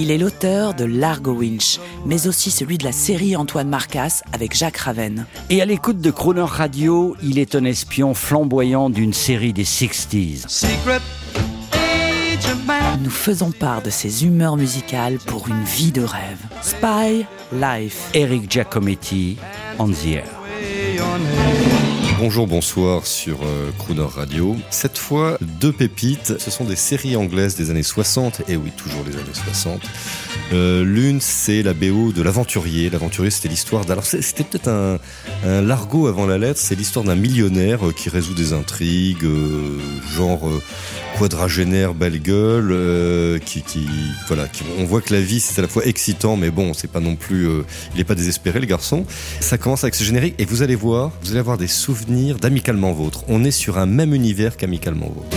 Il est l'auteur de Largo Winch, mais aussi celui de la série Antoine Marcas avec Jacques Raven. Et à l'écoute de Crooner Radio, il est un espion flamboyant d'une série des 60s. Nous faisons part de ses humeurs musicales pour une vie de rêve. Spy Life. Eric Giacometti, On the Air. Bonjour, bonsoir sur euh, Crooner Radio. Cette fois, deux pépites. Ce sont des séries anglaises des années 60. Et oui, toujours les années 60. Euh, L'une, c'est la BO de l'aventurier. L'aventurier, c'était l'histoire. Alors, c'était peut-être un, un, avant la lettre. C'est l'histoire d'un millionnaire euh, qui résout des intrigues, genre euh, quadragénaire, belle gueule, euh, qui, voilà, on voit que la vie, c'est à la fois excitant, mais bon, c'est pas non plus... il est pas désespéré, le garçon. Ça commence avec ce générique, et vous allez voir, vous allez avoir des souvenirs d'Amicalement Vôtre. On est sur un même univers qu'Amicalement Vôtre.